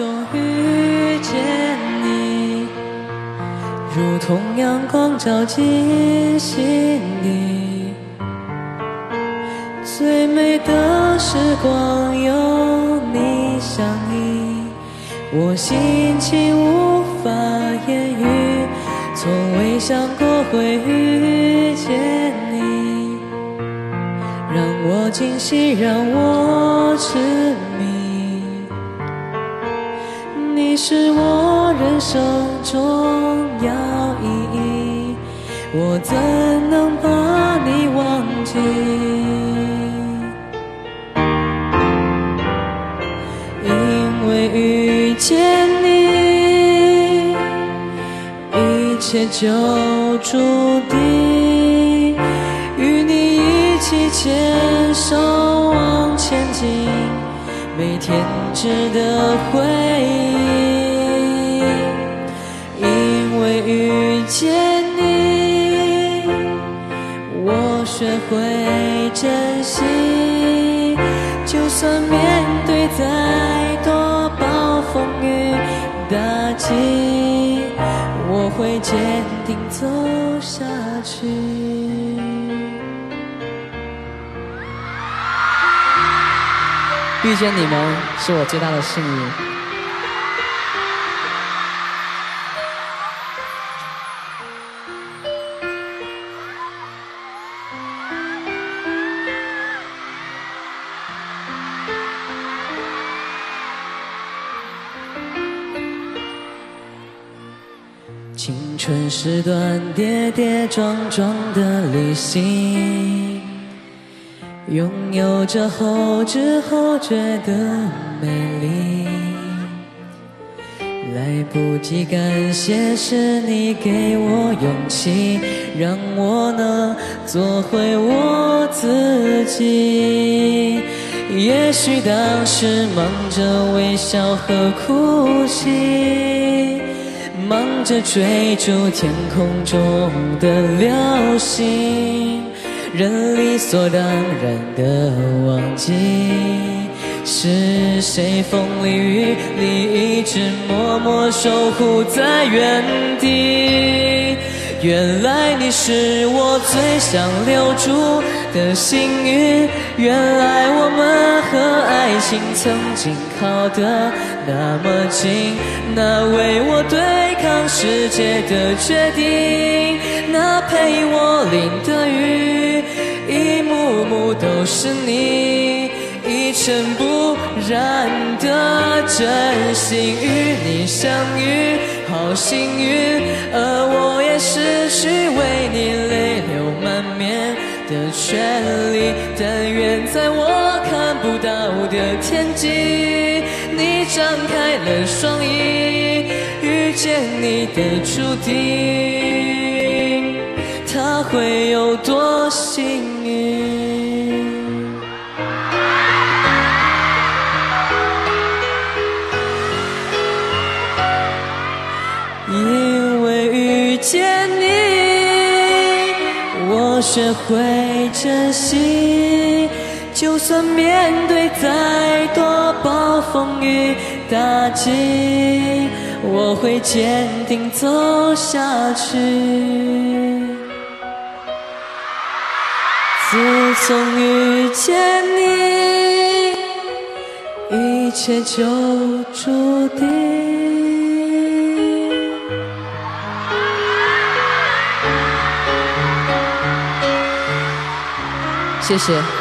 中遇见你，如同阳光照进心底。最美的时光有你相依，我心情无法言喻，从未想过会遇见你，让我惊喜，让我痴迷。是我人生重要意义，我怎能把你忘记？因为遇见你，一切就注定。与你一起牵手往前进，每天值得回忆。见你，我学会珍惜，就算面对再多暴风雨打击，我会坚定走下去。遇见你们是我最大的幸运。春是段跌跌撞撞的旅行，拥有着后知后觉的美丽。来不及感谢，是你给我勇气，让我能做回我自己。也许当时忙着微笑和哭泣。忙着追逐天空中的流星，人理所当然的忘记，是谁风里雨里一直默默守护在原地。原来你是我最想留住的幸运，原来我和爱情曾经靠得那么近，那为我对抗世界的决定，那陪我淋的雨，一幕幕都是你，一尘不染的真心与你相遇，好幸运，而我也失去为你泪流满面的权利。但愿在我看不的天际，你张开了双翼，遇见你的注定，他会有多幸运？因为遇见你，我学会珍惜，就算面对再多暴风雨打击，我会坚定走下去。自从遇见你，一切就注定。谢谢。